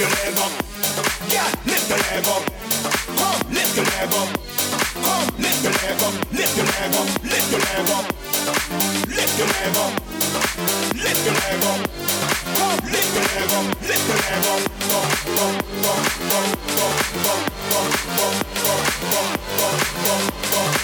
your leg up. Yeah, lift your leg up. Come, lift your leg up. Come, lift your leg up. Lift your leg up. Lift your leg up. Lift your leg up. Lift your leg up. Come, lift your leg up. Lift your leg up. Go, go, go, go, go, go, go, go, go, go, go, go, go,